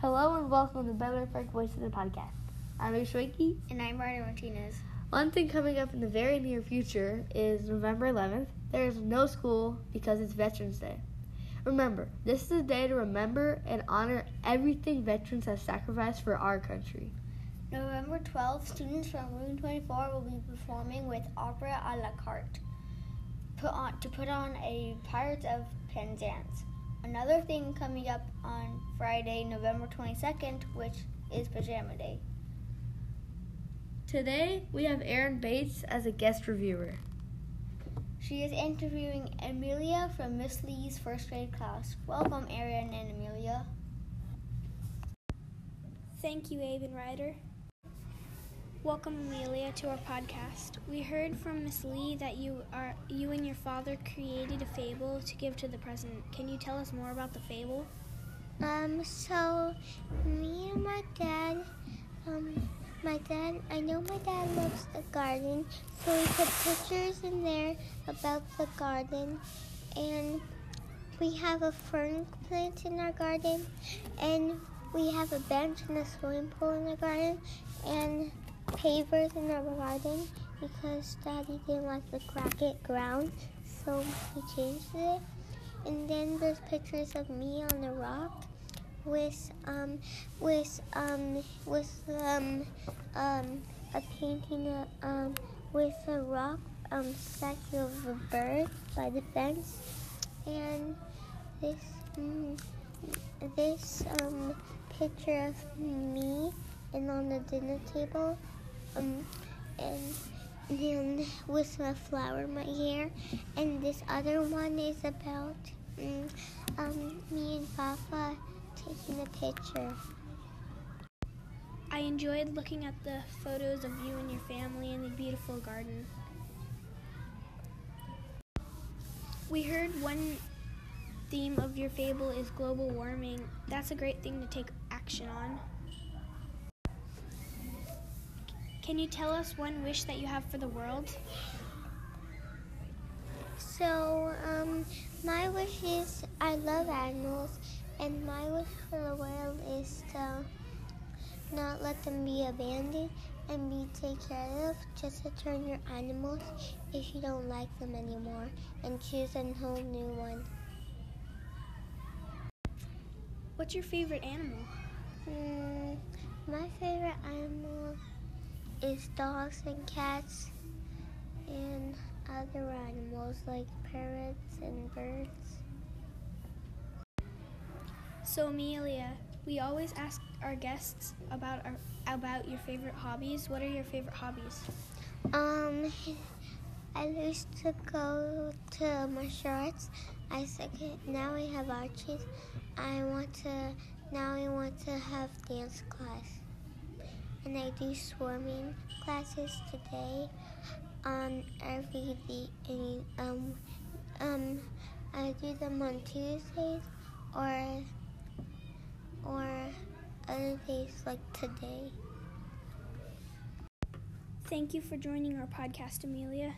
Hello and welcome to Better Park Voices of the Podcast. I'm Ishwiki. And I'm Ryder Martinez. One thing coming up in the very near future is November 11th. There is no school because it's Veterans Day. Remember, this is a day to remember and honor everything veterans have sacrificed for our country. November 12th, students from Room 24 will be performing with Opera a la carte put on, to put on a Pirates of Penzance. Another thing coming up on Friday, November 22nd, which is Pajama Day. Today, we have Erin Bates as a guest reviewer. She is interviewing Amelia from Miss Lee's first grade class. Welcome, Erin and Amelia. Thank you, Abe and Ryder. Welcome, Amelia, to our podcast. We heard from Miss Lee that you are you and your father created a fable to give to the president. Can you tell us more about the fable? Um, so me and my dad, um, my dad, I know my dad loves the garden, so we put pictures in there about the garden, and we have a fern plant in our garden, and we have a bench and a swimming pool in the garden, and pavers in our garden because Daddy didn't like the cracked ground, so he changed it. And then there's pictures of me on the rock with um with um with um um a painting uh, um with a rock um statue of a bird by the fence and this um, this um picture of me and on the dinner table um, and then with a flower in my hair. And this other one is about um, um, me and Papa taking a picture. I enjoyed looking at the photos of you and your family in the beautiful garden. We heard one theme of your fable is global warming. That's a great thing to take action on. Can you tell us one wish that you have for the world? So, um, my wish is I love animals, and my wish for the world is to not let them be abandoned and be taken care of. Just to turn your animals if you don't like them anymore, and choose a whole new one. What's your favorite animal? Mm, my favorite animal is dogs and cats and other animals like parrots and birds. So Amelia, we always ask our guests about our about your favorite hobbies. What are your favorite hobbies? Um, I used to go to martial arts. I second now we have arches. I want to now we want to have dance class and I do swimming classes today on every day. Um, um, I do them on Tuesdays or or other days like today. Thank you for joining our podcast, Amelia.